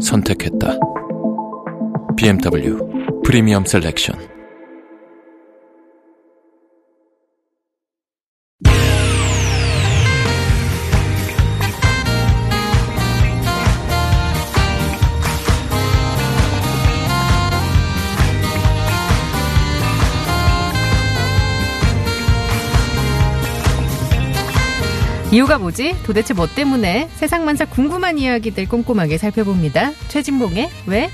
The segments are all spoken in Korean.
선택했다. BMW 프리미엄 셀렉션. 이유가 뭐지? 도대체 뭐 때문에? 세상 만사 궁금한 이야기들 꼼꼼하게 살펴봅니다. 최진봉의 왜?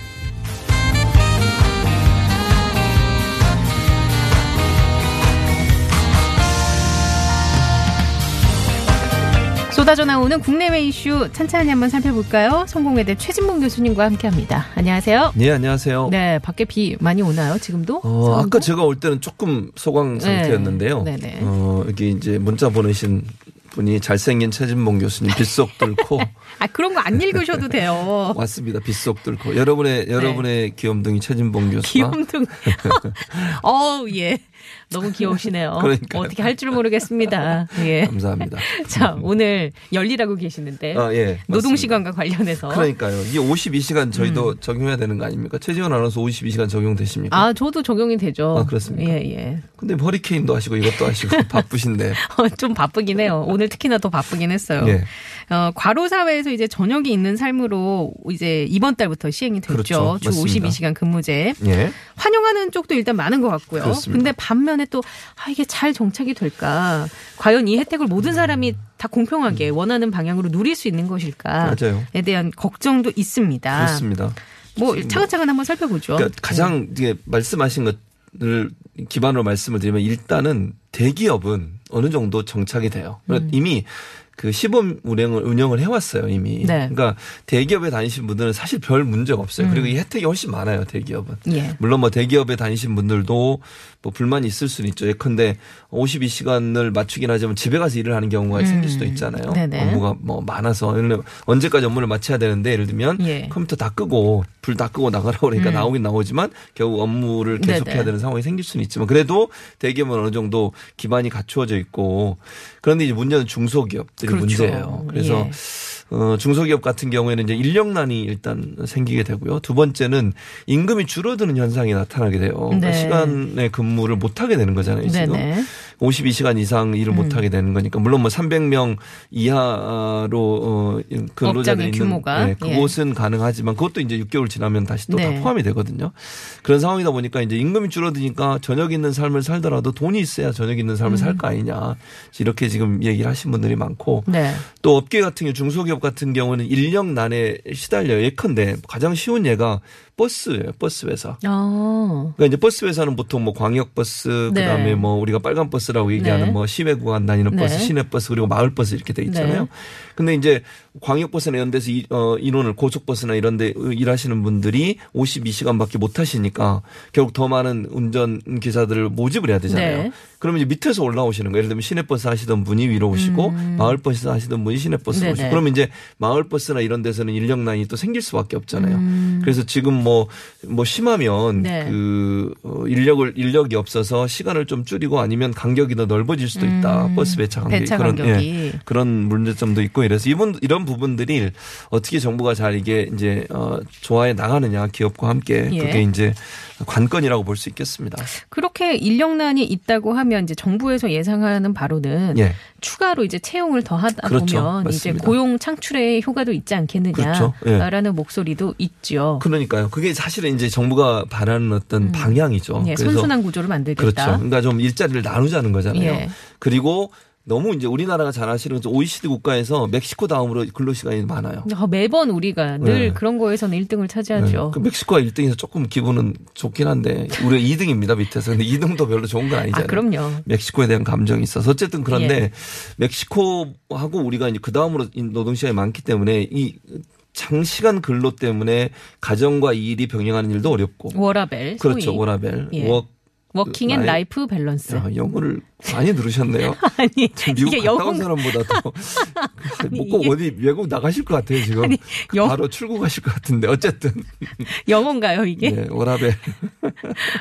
쏟아져 나오는 국내외 이슈 찬찬히 한번 살펴볼까요? 성공회대 최진봉 교수님과 함께합니다. 안녕하세요. 네, 안녕하세요. 네, 밖에 비 많이 오나요? 지금도? 어, 아까? 제가 올 때는 조금 소강 상태였는데요. 네. 네네. 어, 여기 이제 문자 보내신 분이 잘생긴 최진봉 교수님 빗속 뚫고 아 그런 거 안 읽으셔도 돼요. 왔습니다. 빗속 뚫고 여러분의 여러분의 귀염둥이 최진봉 교수가 네. 귀염둥. 어우, 예. 너무 귀여우시네요. 그러니까요. 어떻게 할 줄 모르겠습니다. 예. 감사합니다. 자, 오늘 열리라고 계시는데. 아, 예. 맞습니다. 노동 시간과 관련해서. 그러니까요. 이게 52시간 저희도 적용해야 되는 거 아닙니까? 최지원 아나운서 52시간 적용되십니까? 음. 아, 저도 적용이 되죠. 아, 그렇습니까? 예, 예. 근데 허리케인도 하시고 이것도 하시고 바쁘신데. 어, 좀 바쁘긴 해요. 오늘 특히나 더 바쁘긴 했어요. 예. 어, 과로 사회에서 이제 저녁이 있는 삶으로 이제 이번 달부터 시행이 됐죠. 그렇죠. 주 맞습니다. 52시간 근무제. 예. 환영하는 쪽도 일단 많은 것 같고요. 그렇습니다. 근데 반면에 또 아, 이게 잘 정착이 될까? 과연 이 혜택을 모든 사람이 다 공평하게 원하는 방향으로 누릴 수 있는 것일까에 음. 맞아요. 대한 걱정도 있습니다. 그렇습니다. 뭐 차근차근 한번 살펴보죠. 그러니까 가장 이게 말씀하신 것 을 기반으로 말씀을 드리면 일단은 대기업은 어느 정도 정착이 돼요. 그러니까 이미 그 시범 운영을 운영을 해왔어요 이미. 음. 네. 그러니까 대기업에 다니신 분들은 사실 별 문제가 없어요. 그리고 이 혜택이 훨씬 많아요 대기업은. 음. 예. 물론 뭐 대기업에 다니신 분들도 뭐 불만이 있을 수는 있죠. 예컨대 52시간을 맞추긴 하지만 집에 가서 일을 하는 경우가 생길 수도 있잖아요. 음. 네네. 업무가 뭐 많아서 언제까지 업무를 마쳐야 되는데 예를 들면 예. 컴퓨터 다 끄고 불 다 끄고 나가라고 그러니까 나오긴 나오지만 결국 업무를 계속해야 음. 되는 상황이 생길 수는 있지만 그래도 대기업은 어느 정도 기반이 갖추어져 있고 그런데 이제 문제는 중소기업들 이 그렇죠. 문제예요. 그래서 예. 어, 중소기업 같은 경우에는 이제 인력난이 일단 생기게 되고요. 두 번째는 임금이 줄어드는 현상이 나타나게 돼요. 그러니까 네. 시간의 근무를 못 하게 되는 거잖아요, 지금. 네네. 52시간 이상 일을 못 하게 되는 거니까 물론 뭐 300명 이하로 어 근로자들이 있는 규모가. 네, 그곳은 가능하지만 그것도 이제 6개월 지나면 다시 또다 네. 포함이 되거든요. 그런 상황이다 보니까 이제 임금이 줄어드니까 저녁 있는 삶을 살더라도 돈이 있어야 저녁 있는 삶을 살거 아니냐. 이렇게 지금 얘기를 하신 분들이 많고 네. 또 업계 같은 경우 중소기업 같은 경우는 인력 난에 시달려요. 예컨대 가장 쉬운 예가 버스예요. 버스 회사. 아. 그러니까 이제 버스 회사는 보통 뭐 광역 버스 네. 그다음에 뭐 우리가 빨간 버스라고 얘기하는 네. 뭐 시외 구간 다니는 버스, 네. 시내 버스 그리고 마을 버스 이렇게 돼 있잖아요. 네. 근데 이제 광역 버스나 이런 데서 이, 어, 인원을 고속버스나 이런 데 일하시는 분들이 52시간밖에 못 하시니까 결국 더 많은 운전 기사들을 모집을 해야 되잖아요. 네. 그러면 이제 밑에서 올라오시는 거예요. 예를 들면 시내버스 하시던 분이 위로 오시고 마을버스 하시던 분이 시내버스 음. 오시고 그러면 이제 마을버스나 이런 데서는 인력난이 또 생길 수밖에 없잖아요. 음. 그래서 지금 뭐, 뭐 심하면 네. 그 어, 인력을 인력이 없어서 시간을 좀 줄이고 아니면 간격이 더 넓어질 수도 있다. 버스 배차 간격이 음. 배차 그런 간격이. 예, 그런 문제점도 있고 이래서 이분 이런 부분들이 어떻게 정부가 잘 이게 이제 어 조화해 나가느냐 기업과 함께 예. 그게 이제 관건이라고 볼 수 있겠습니다. 그렇게 인력난이 있다고 하면 이제 정부에서 예상하는 바로는 예. 추가로 이제 채용을 더 하다 그렇죠. 보면 이제 맞습니다. 고용 창출에 효과도 있지 않겠느냐라는 그렇죠. 예. 목소리도 있죠. 그러니까요. 그게 사실은 이제 정부가 바라는 어떤 방향이죠. 예, 선순환 구조를 만들겠다. 그렇죠. 그러니까 좀 일자리를 나누자는 거잖아요. 예. 그리고 너무 이제 우리나라가 잘 아시는 OECD 국가에서 멕시코 다음으로 근로시간이 많아요. 아, 매번 우리가 늘 네. 그런 거에서는 1등을 차지하죠. 네. 그 멕시코가 1등에서 조금 기분은 좋긴 한데 우리가 2등입니다 밑에서. 근데 2등도 별로 좋은 건 아니잖아요. 아, 그럼요. 멕시코에 대한 감정이 있어서 어쨌든 그런데 예. 멕시코하고 우리가 이제 그 다음으로 노동시간이 많기 때문에 이 장시간 근로 때문에 가정과 일이 병행하는 일도 어렵고 워라벨. 그렇죠 소위. 워라벨 예. 워 Working and li- life balance. 야, 영어를 많이 들으셨네요. 아니 미국 이게 갔다 온 영어 사람보다도 아니, 뭐꼭 어디 외국 나가실 것 같아요 지금 아니, 영- 바로 출국하실 것 같은데 어쨌든 영어인가요 이게? 네, 워라벨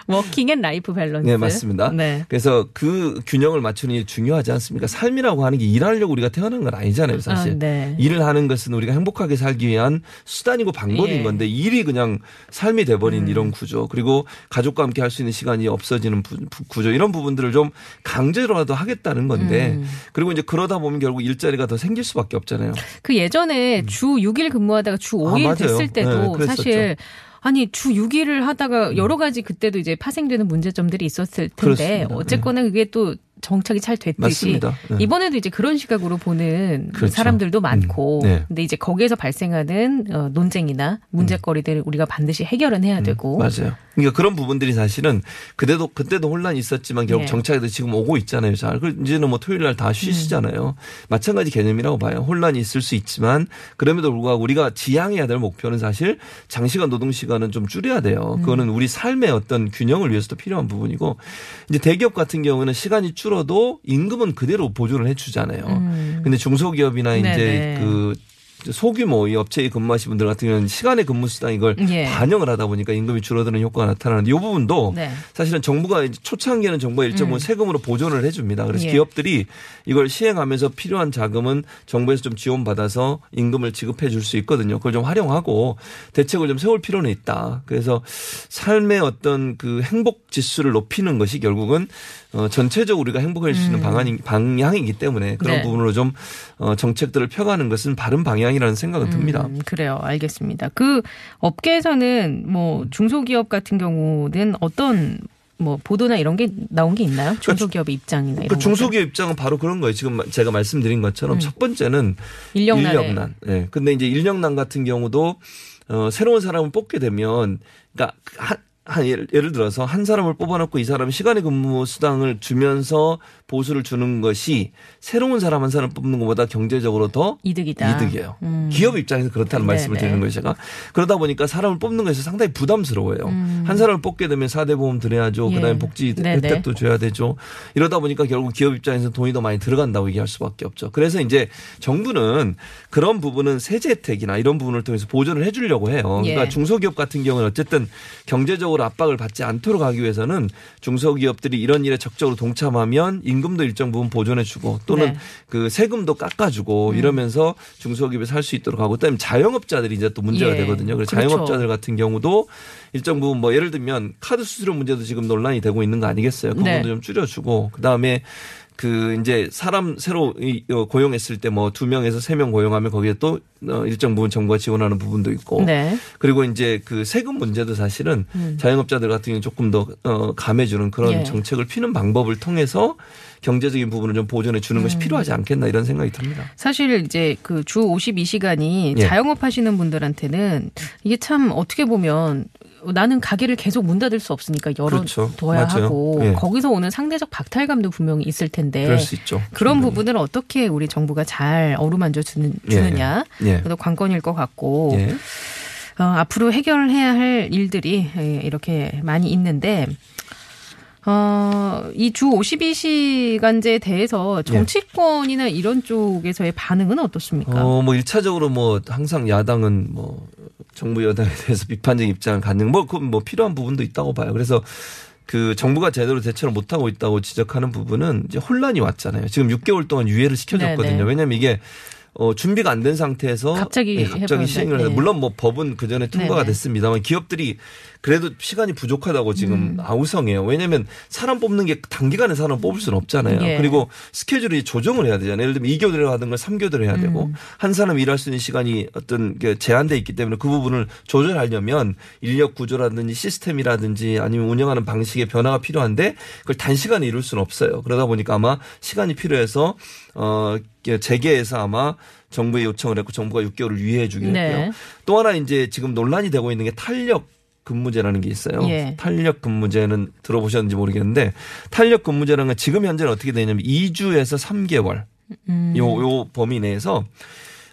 working and life balance. 네 맞습니다. 네. 그래서 그 균형을 맞추는 게 중요하지 않습니까? 삶이라고 하는 게 일하려고 우리가 태어난 건 아니잖아요 사실. 아, 네. 일을 하는 것은 우리가 행복하게 살기 위한 수단이고 방법인 예. 음. 건데 일이 그냥 삶이 돼버린 이런 구조 그리고 가족과 함께 할 수 있는 시간이 없어지는 부- 부- 구조 이런 부분들을 좀 강 제로라도 하겠다는 건데 음. 그리고 이제 그러다 보면 결국 일자리가 더 생길 수밖에 없잖아요. 그 예전에 주 6일 근무하다가 주 5일 음. 맞아요. 됐을 때도 네. 음. 사실 아니 주 6일을 하다가 여러 가지 그때도 이제 파생되는 문제점들이 있었을 텐데 그렇습니다. 어쨌거나 그게 또 정착이 잘 됐듯이 맞습니다. 네. 이번에도 이제 그런 시각으로 보는 그렇죠. 사람들도 많고 음, 네. 근데 이제 거기에서 발생하는 어, 논쟁이나 문제거리들을 우리가 반드시 해결은 해야 되고 음. 맞아요. 그러니까 그런 부분들이 사실은 그때도 그때도 혼란이 있었지만 결국 네. 정착해서 지금 오고 있잖아요. 잘. 그 이제는 뭐 토요일 날 다 쉬시잖아요. 마찬가지 개념이라고 봐요. 혼란이 있을 수 있지만 그럼에도 불구하고 우리가 지향해야 될 목표는 사실 장시간 노동 시간은 좀 줄여야 돼요. 그거는 우리 삶의 어떤 균형을 위해서도 필요한 부분이고 이제 대기업 같은 경우는 시간이 줄어 도 임금은 그대로 보존을 해주잖아요. 근데 중소기업이나 이제 음. 네네. 그 소규모 이 업체에 근무하신 분들 같은 경우는 시간의 근무 수당 이걸 예. 반영을 하다 보니까 임금이 줄어드는 효과가 나타나는데 이 부분도 네. 사실은 정부가 초창기에는 정부가 일정 부분 세금으로 보존을 해줍니다. 그래서 예. 기업들이 이걸 시행하면서 필요한 자금은 정부에서 좀 지원받아서 임금을 지급해 줄 수 있거든요. 그걸 좀 활용하고 대책을 좀 세울 필요는 있다. 그래서 삶의 어떤 그 행복 지수를 높이는 것이 결국은 어, 전체적으로 우리가 행복할 수 있는 방안이, 방향이기 때문에 그런 음. 네. 부분으로 좀 어, 정책들을 펴가는 것은 바른 방향이라는 생각은 듭니다. 음, 그래요. 알겠습니다. 그 업계에서는 뭐 중소기업 같은 경우는 어떤 뭐 보도나 이런 게 나온 게 있나요? 중소기업의 입장이나 이런 그 중소기업 입장은 바로 그런 거예요. 지금 제가 말씀드린 것처럼 첫 번째는 인력난에. 인력난. 예. 근데 이제 인력난 같은 경우도 어 새로운 사람을 뽑게 되면 그러니까 한, 한 예를, 예를 들어서 한 사람을 뽑아놓고 이 사람이 시간의 근무 수당을 주면서 보수를 주는 것이 새로운 사람 한 사람 뽑는 것보다 경제적으로 더 이득이다. 이득이에요. 음. 기업 입장에서 그렇다는 네, 말씀을 네. 드리는 거예요, 제가. 그러다 보니까 사람을 뽑는 것이 상당히 부담스러워요. 한 사람을 뽑게 되면 4대 보험 드려야죠. 음. 예. 그다음에 복지 네, 네. 혜택도 줘야 되죠. 이러다 보니까 결국 기업 입장에서 돈이 더 많이 들어간다고 얘기할 수밖에 없죠. 그래서 이제 정부는 그런 부분은 세제 혜택이나 이런 부분을 통해서 보전을 해 주려고 해요. 그러니까 예. 중소기업 같은 경우는 어쨌든 경제적으로 압박을 받지 않도록 하기 위해서는 중소기업들이 이런 일에 적극적으로 동참하면 임금도 일정 부분 보존해 주고 또는 네. 그 세금도 깎아주고 음. 이러면서 중소기업이 살 수 있도록 하고 그다음에 자영업자들이 이제 또 문제가 예. 되거든요. 그래서 그렇죠. 자영업자들 같은 경우도 일정 부분 뭐 예를 들면 카드 수수료 문제도 지금 논란이 되고 있는 거 아니겠어요? 그 네. 부분도 좀 줄여주고 그다음에 그 이제 사람 새로 이- 어, 고용했을 때 뭐 두 명에서 세 명 고용하면 거기에 또 어, 일정 부분 정부가 지원하는 부분도 있고 네. 그리고 이제 그 세금 문제도 사실은 음. 자영업자들 같은 경우는 조금 더 어, 감해주는 그런 예. 정책을 피는 방법을 통해서 경제적인 부분을 좀 보존해 주는 음. 것이 필요하지 않겠나 이런 생각이 듭니다. 사실 이제 그 주 52시간이 예. 자영업 하시는 분들한테는 이게 참 어떻게 보면 나는 가게를 계속 문 닫을 수 없으니까 열어둬야 그렇죠. 하고 예. 거기서 오는 상대적 박탈감도 분명히 있을 텐데 그럴 수 있죠. 네. 그런 충분히. 부분을 어떻게 우리 정부가 잘 어루만져 주는, 주느냐 예. 그래도 관건일 것 같고 예. 어, 앞으로 해결해야 할 일들이 예, 이렇게 많이 있는데 어, 이 주 52시간제에 대해서 정치권이나 이런 쪽에서의 반응은 어떻습니까? 어, 뭐, 일차적으로 뭐, 항상 야당은 뭐, 정부 여당에 대해서 비판적 입장을 갖는, 뭐, 그건 뭐, 필요한 부분도 있다고 봐요. 그래서 그 정부가 제대로 대처를 못 하고 있다고 지적하는 부분은 이제 혼란이 왔잖아요. 지금 6개월 동안 유예를 시켜줬거든요. 네네. 왜냐면 이게 어, 준비가 안 된 상태에서 갑자기 예, 갑자기. 시행을 해서 네. 물론 뭐 법은 그 전에 통과가 네네. 됐습니다만 기업들이 그래도 시간이 부족하다고 지금 음. 아우성해요. 왜냐하면 사람 뽑는 게 단기간에 사람 뽑을 수는 없잖아요. 예. 그리고 스케줄이 조정을 해야 되잖아요. 예를 들면 2교대로 하던 걸 3교대로 해야 되고 음. 한 사람 일할 수 있는 시간이 어떤 게 제한돼 있기 때문에 그 부분을 조절하려면 인력 구조라든지 시스템이라든지 아니면 운영하는 방식의 변화가 필요한데 그걸 단시간에 이룰 수는 없어요. 그러다 보니까 아마 시간이 필요해서 어 재개해서 아마 정부에 요청을 했고 정부가 6개월을 유예해 주기로 네. 했고요. 또 하나 이제 지금 논란이 되고 있는 게 탄력 근무제라는 게 있어요. 예. 탄력 근무제는 들어보셨는지 모르겠는데 탄력 근무제라는 건 지금 현재는 어떻게 되냐면 2주에서 3개월 음. 요, 요 범위 내에서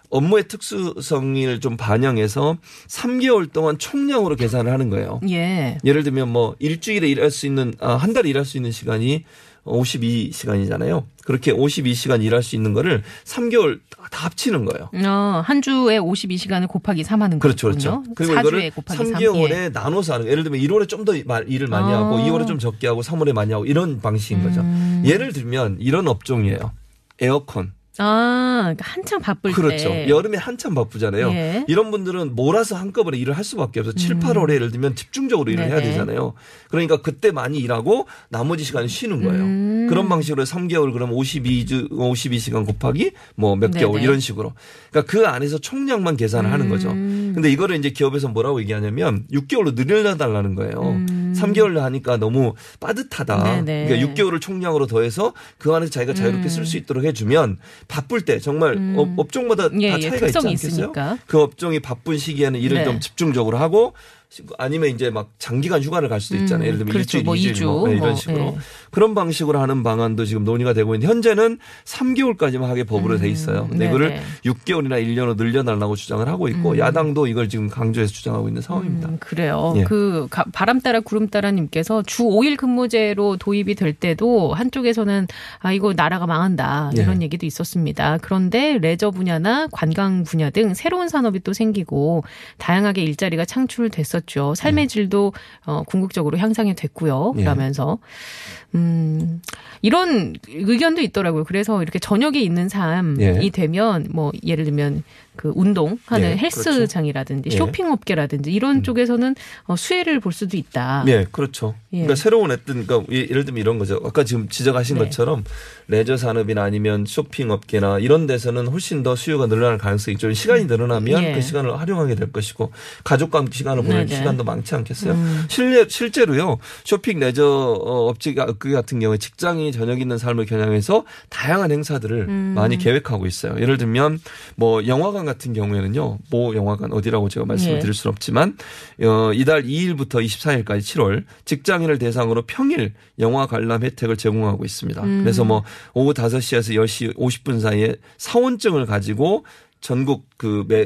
업무의 특수성을 좀 반영해서 3개월 동안 총량으로 계산을 하는 거예요. 예. 예를 들면 뭐 일주일에 일할 수 있는 아, 한 달에 일할 수 있는 시간이 52시간이잖아요. 그렇게 52시간 일할 수 있는 거를 3개월 다- 다 합치는 거예요. 어, 한 주에 52시간을 곱하기 3 하는 그렇죠, 거군요. 그렇죠. 그리고 4주에 이거를 곱하기 3. 3개월에 예. 나눠서 하는 거예요. 예를 들면 1월에 좀 더 일을 많이 어. 하고 2월에 좀 적게 하고 3월에 많이 하고 이런 방식인 거죠. 음. 예를 들면 이런 업종이에요. 에어컨. 아, 그러니까 한창 바쁠 그렇죠. 때. 여름에 한참 바쁘잖아요. 예. 이런 분들은 몰아서 한꺼번에 일을 할 수밖에 없어요. 7, 8월에 예를 들면 집중적으로 일을 해야 음. 네네. 되잖아요. 그러니까 그때 많이 일하고 나머지 시간은 쉬는 거예요. 음. 그런 방식으로 3개월 그럼 52주 52시간 곱하기 뭐 몇 개월. 이런 식으로. 그러니까 그 안에서 총량만 계산을 하는 거죠. 음. 근데 이거를 이제 기업에서 뭐라고 얘기하냐면 6개월로 늘려달라는 거예요. 3개월로 하니까 너무 빠듯하다. 음. 네네. 그러니까 6개월을 총량으로 더해서 그 안에서 자기가 자유롭게 쓸수 있도록 해주면 바쁠 때 정말 업, 업종마다 예, 다 예, 차이가 있지 특성이 않겠어요? 있으니까. 그 업종이 바쁜 시기에는 일을 네. 좀 집중적으로 하고 아니면 이제 막 장기간 휴가를 갈 수도 있잖아요. 음, 예를 들면 그렇죠. 일주일, 뭐 이주일 이주, 뭐 이런 뭐, 식으로 예. 그런 방식으로 하는 방안도 지금 논의가 되고 있는데 현재는 3개월까지만 하게 법으로 돼 있어요. 근데 네네. 이거를 6개월이나 1년으로 늘려달라고 주장을 하고 있고 야당도 이걸 지금 강조해서 주장하고 있는 상황입니다. 음, 그래요. 예. 그 가- 바람 따라 구름 따라님께서 주 5일 근무제로 도입이 될 때도 한쪽에서는 아 이거 나라가 망한다 예. 이런 얘기도 있었습니다. 그런데 레저 분야나 관광 분야 등 새로운 산업이 또 생기고 다양하게 일자리가 창출됐었 죠. 삶의 질도 어, 궁극적으로 향상이 됐고요. 예. 그러면서 음 이런 의견도 있더라고요. 그래서 이렇게 저녁에 있는 삶이 예. 되면 뭐 예를 들면 그 운동하는 예, 헬스장이라든지 예. 쇼핑업계라든지 이런 쪽에서는 어, 수혜를 볼 수도 있다. 예, 그렇죠. 예. 그러니까 새로운 어떤 그러니까 예- 예를 들면 이런 거죠. 아까 지금 지적하신 네. 것처럼 레저 산업이나 아니면 쇼핑 업계나 이런 데서는 훨씬 더 수요가 늘어날 가능성이 있죠. 시간이 늘어나면 예. 그 시간을 활용하게 될 것이고 가족과 함께 시간을 보낼 네네. 음. 시간도 많지 않겠어요. 실내, 실제로요. 쇼핑 레저 어, 업체 업계 같은 경우에 직장이 저녁 있는 삶을 겨냥해서 다양한 행사들을 음. 많이 계획하고 있어요. 예를 들면 뭐 영화관 같은 경우에는요. 뭐 영화관 어디라고 제가 말씀을 예. 드릴 수는 없지만 어, 이달 2일부터 24일까지 7월 직장인을 대상으로 평일 영화 관람 혜택을 제공하고 있습니다. 음. 그래서 뭐 오후 5시에서 10시 50분 사이에 사원증을 가지고 전국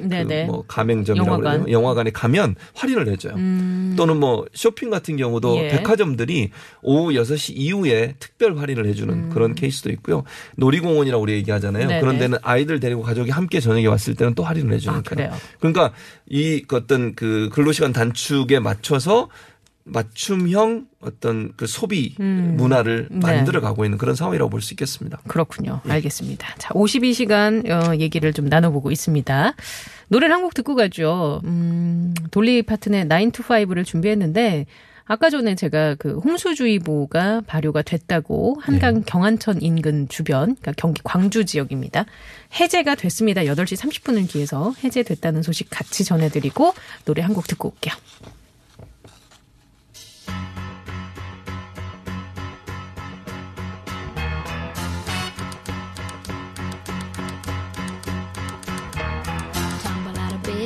네네. 그뭐 가맹점이라고 영화관. 그래요. 영화관에 가면 할인을 해줘요. 음. 또는 뭐 쇼핑 같은 경우도 예. 백화점들이 오후 6시 이후에 특별 할인을 해주는 그런 케이스도 있고요. 놀이공원이라고 우리 얘기하잖아요. 음. 네네. 그런 데는 아이들 데리고 가족이 함께 저녁에 왔을 때는 또 할인을 아, 해주니까. 그래요. 그러니까 이 어떤 그 근로시간 단축에 맞춰서 맞춤형 어떤 그 소비 문화를 음. 네. 만들어 가고 있는 그런 상황이라고 볼 수 있겠습니다. 그렇군요. 알겠습니다. 자, 52시간 어, 얘기를 좀 나눠보고 있습니다. 노래를 한 곡 듣고 가죠. 음, 돌리 파트의 9 to 5를 준비했는데 아까 전에 제가 그 홍수주의보가 발효가 됐다고 한강 경안천 인근 주변, 그러니까 경기 광주 지역입니다. 해제가 됐습니다. 8시 30분을 기해서 해제됐다는 소식 같이 전해드리고 노래 한 곡 듣고 올게요.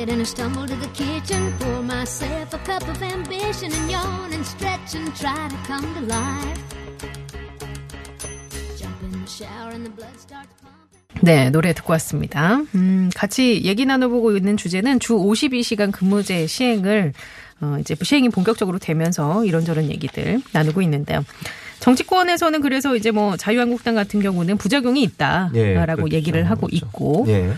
Bed and I stumble to the kitchen. Pour myself a cup of ambition and yawn and stretch and try to come to life. Jump in the shower and the blood starts pumping. 네, 노래 듣고 왔습니다. 음, 같이 얘기 나눠보고 있는 주제는 주 52시간 근무제 시행을 어, 이제 시행이 본격적으로 되면서 이런저런 얘기들 나누고 있는데요. 정치권에서는 그래서 이제 뭐 자유한국당 같은 경우는 부작용이 있다라고 예, 그렇죠. 얘기를 하고 그렇죠. 있고, 예.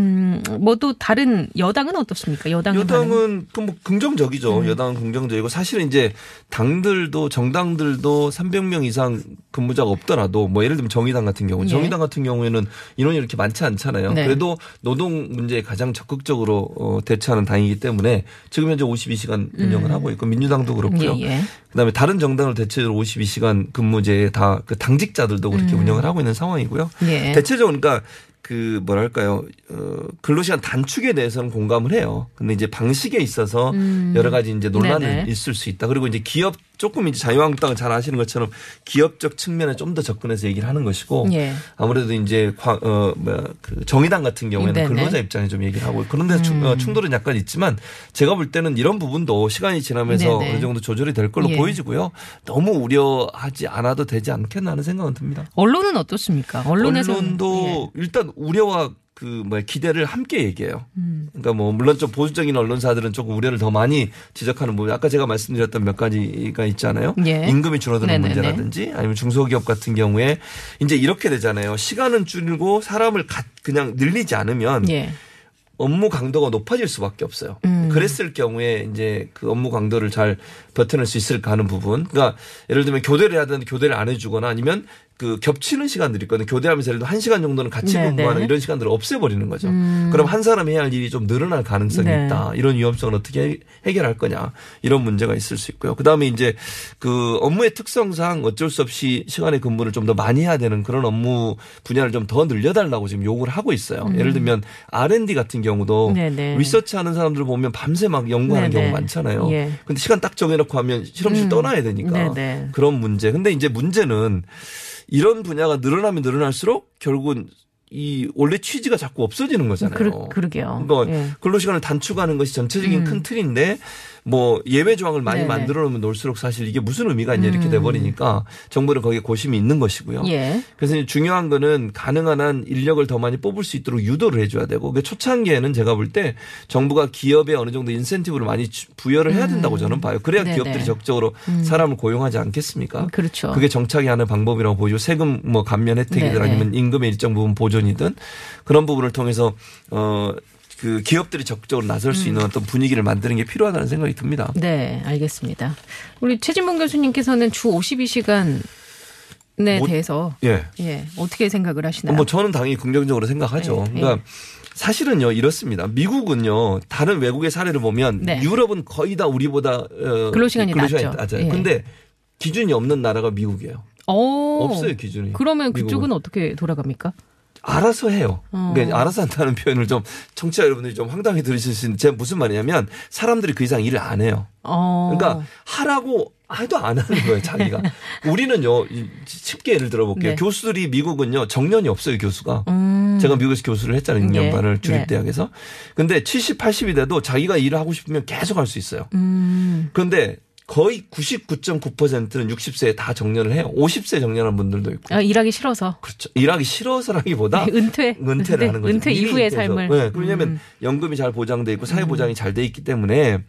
음, 뭐또 다른 여당은 어떻습니까? 여당은? 여당은 그뭐 긍정적이죠. 음. 여당은 긍정적이고 사실은 이제 당들도 정당들도 300명 이상 근무자가 없더라도 뭐 예를 들면 정의당 같은 경우, 예. 정의당 같은 경우에는 인원이 이렇게 많지 않잖아요. 네. 그래도 노동 문제에 가장 적극적으로 어, 대처하는 당이기 때문에 지금 현재 52시간 운영을 하고 있고 민주당도 그렇고요. 음. 예, 예. 그다음에 다른 정당을 대체적으로 52시간 근무제에 다 그 당직자들도 그렇게 운영을 하고 있는 상황이고요. 음. 예. 대체적으로 그러니까 그 뭐랄까요 어 근로시간 단축에 대해서는 공감을 해요. 근데 이제 방식에 있어서 여러 가지 이제 논란은 음. 네네. 있을 수 있다. 그리고 이제 기업 조금 이제 자유한국당은 잘 아시는 것처럼 기업적 측면에 좀 더 접근해서 얘기를 하는 것이고 예. 아무래도 이제 과- 어 뭐야 그 정의당 같은 경우에는 네네. 음. 근로자 입장에 좀 얘기를 하고 그런 데서 충- 어, 충돌은 약간 있지만 제가 볼 때는 이런 부분도 시간이 지나면서 네네. 어느 정도 조절이 될 걸로 예. 보이지고요. 너무 우려하지 않아도 되지 않겠나 하는 생각은 듭니다. 언론은 어떻습니까? 언론에서는 언론도 일단 우려와 그 뭐야 기대를 함께 얘기해요. 음. 그러니까 뭐 물론 좀 보수적인 언론사들은 조금 우려를 더 많이 지적하는 부분. 아까 제가 말씀드렸던 몇 가지가 있잖아요. 예. 임금이 줄어드는 네네네. 문제라든지 아니면 중소기업 같은 경우에 이제 이렇게 되잖아요. 시간은 줄이고 사람을 가- 그냥 늘리지 않으면 예. 업무 강도가 높아질 수밖에 없어요. 음. 그랬을 경우에 이제 그 업무 강도를 잘 버텨낼 수 있을까 하는 부분. 그러니까 예를 들면 교대를 해야 되는데 교대를 안 해주거나 아니면 그 겹치는 시간들이 있거든요. 교대하면서 예를 들어 한 시간 정도는 같이 네네. 근무하는 이런 시간들을 없애버리는 거죠. 음. 그럼 한 사람이 해야 할 일이 좀 늘어날 가능성이 네. 있다. 이런 위험성을 어떻게 해- 해결할 거냐. 이런 문제가 있을 수 있고요. 그 다음에 이제 그 업무의 특성상 어쩔 수 없이 시간의 근무를 좀 더 많이 해야 되는 그런 업무 분야를 좀 더 늘려달라고 지금 요구를 하고 있어요. 예를 들면 R&D 같은 경우도 음. 네네. 리서치 하는 사람들 보면 밤새 막 연구하는 네네. 경우 많잖아요. 예. 근데 시간 딱 정해놓고 하면 실험실 음. 떠나야 되니까 네네. 그런 문제. 근데 이제 문제는 이런 분야가 늘어나면 늘어날수록 결국은 이 원래 취지가 자꾸 없어지는 거잖아요. 그러, 그러 게요. 그러니까 예. 근로시간을 단축하는 것이 전체적인 음. 큰 틀인데 뭐 예외 조항을 많이 네네. 만들어 놓으면 놓을수록 사실 이게 무슨 의미가 있냐 이렇게 음. 돼버리니까 정부는 거기에 고심이 있는 것이고요. 예. 그래서 중요한 거는 가능한 한 인력을 더 많이 뽑을 수 있도록 유도를 해줘야 되고 그 초창기에는 제가 볼 때 정부가 기업에 어느 정도 인센티브를 많이 주- 부여를 해야 된다고 저는 봐요. 그래야 음. 네네. 기업들이 적극적으로 사람을 고용하지 않겠습니까? 그렇죠. 그게 정착이 하는 방법이라고 보죠. 세금 뭐 감면 혜택이든. 아니면 임금의 일정 부분 보존 이든 그런 부분을 통해서 어. 그 기업들이 적극적으로 나설 음. 수 있는 어떤 분위기를 만드는 게 필요하다는 생각이 듭니다. 네, 알겠습니다. 우리 최진봉 교수님께서는 주 52시간 에 뭐- 대해서 예. 예, 어떻게 생각을 하시나요? 뭐 저는 당연히 긍정적으로 생각하죠. 네, 그러니까 사실은요 이렇습니다. 미국은요 다른 외국의 사례를 보면 네. 유럽은 거의 다 우리보다 어, 근로시간이 낮죠. 낮아요. 예. 근데 기준이 없는 나라가 미국이에요. 오, 없어요 기준이. 그러면 미국은. 그쪽은 어떻게 돌아갑니까? 알아서 해요. 어. 그러니까 알아서 한다는 표현을 좀 청취자 여러분들이 좀 황당히 들으실 수 있는데 제가 무슨 말이냐면 사람들이 그 이상 일을 안 해요. 어. 그러니까 하라고 해도 안 하는 거예요, 자기가. 우리는요, 이- 쉽게 예를 들어볼게요. 네. 교수들이 미국은요, 정년이 없어요, 교수가. 음. 제가 미국에서 교수를 했잖아요, 예. 6년반을 네. 주립대학에서. 근데 70, 80이 돼도 자기가 일을 하고 싶으면 계속 할 수 있어요. 음. 그런데 거의 99.9%는 60세에 다 정년을 해요. 50세 정년한 분들도 있고. 아, 일하기 싫어서 그렇죠. 일하기 싫어서라기보다 은퇴 은퇴를 하는 거죠. 은퇴 이후의. 삶을 네, 왜냐하면 음. 연금이 잘 보장돼 있고 사회 보장이 잘 돼 있기 때문에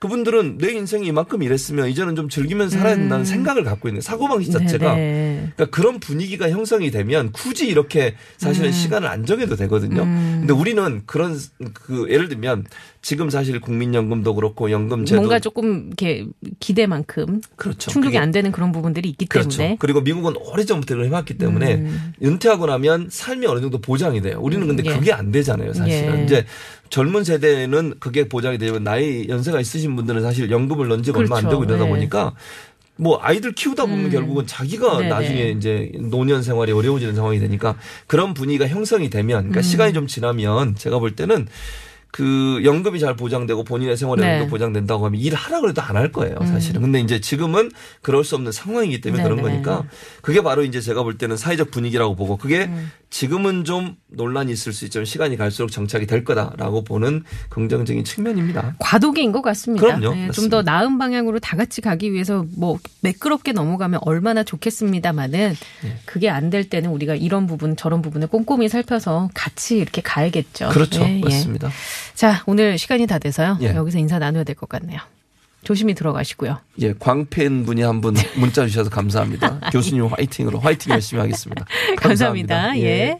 그분들은 내 인생이 이만큼 일했으면 이제는 좀 즐기면서 살아야 된다는 생각을 갖고 있는 사고방식 자체가 음. 네네. 그러니까 그런 분위기가 형성이 되면 굳이 이렇게 사실은 시간을 안 정해도 되거든요. 음. 근데 우리는 그런 그 예를 들면 지금 사실 국민연금도 그렇고 연금 제도 뭔가 조금 이렇게 기대만큼 그렇죠. 충족이 안 되는 그런 부분들이 있기 그렇죠. 때문에 그리고 미국은 오래전부터 이걸 해왔기 때문에 음. 은퇴하고 나면 삶이 어느 정도 보장이 돼요. 우리는 근데 예. 그게 안 되잖아요, 사실은. 예. 이제 젊은 세대는 그게 보장이 되면 나이 연세가 있으신 분들은 사실 연금을 넣은 지가 얼마 안 그렇죠. 되고 이러다 예. 보니까 뭐 아이들 키우다 보면 음. 결국은 자기가 네네. 나중에 이제 노년 생활이 어려워지는 상황이 되니까 그런 분위기가 형성이 되면 음. 그러니까 시간이 좀 지나면 제가 볼 때는 그 연금이 잘 보장되고 본인의 생활이 네. 음. 보장된다고 하면 일 하라 그래도 안 할 거예요, 사실은. 근데 이제 지금은 그럴 수 없는 상황이기 때문에 그런 네네. 거니까 그게 바로 이제 제가 볼 때는 사회적 분위기라고 보고 그게 음. 지금은 좀 논란이 있을 수 있지만 시간이 갈수록 정착이 될 거다라고 보는 긍정적인 측면입니다. 과도기인 것 같습니다. 그럼요. 좀 맞습니다. 더 나은 방향으로 다 같이 가기 위해서 뭐 매끄럽게 넘어가면 얼마나 좋겠습니다마는 네. 그게 안 될 때는 우리가 이런 부분 저런 부분을 꼼꼼히 살펴서 같이 이렇게 가야겠죠. 그렇죠. 예, 예. 맞습니다. 자, 오늘 시간이 다 돼서요. 예. 여기서 인사 나눠야 될 것 같네요. 조심히 들어가시고요. 예, 광팬 분이 한 분 문자 주셔서 감사합니다. 교수님 화이팅으로 화이팅 열심히 하겠습니다. 감사합니다. 예.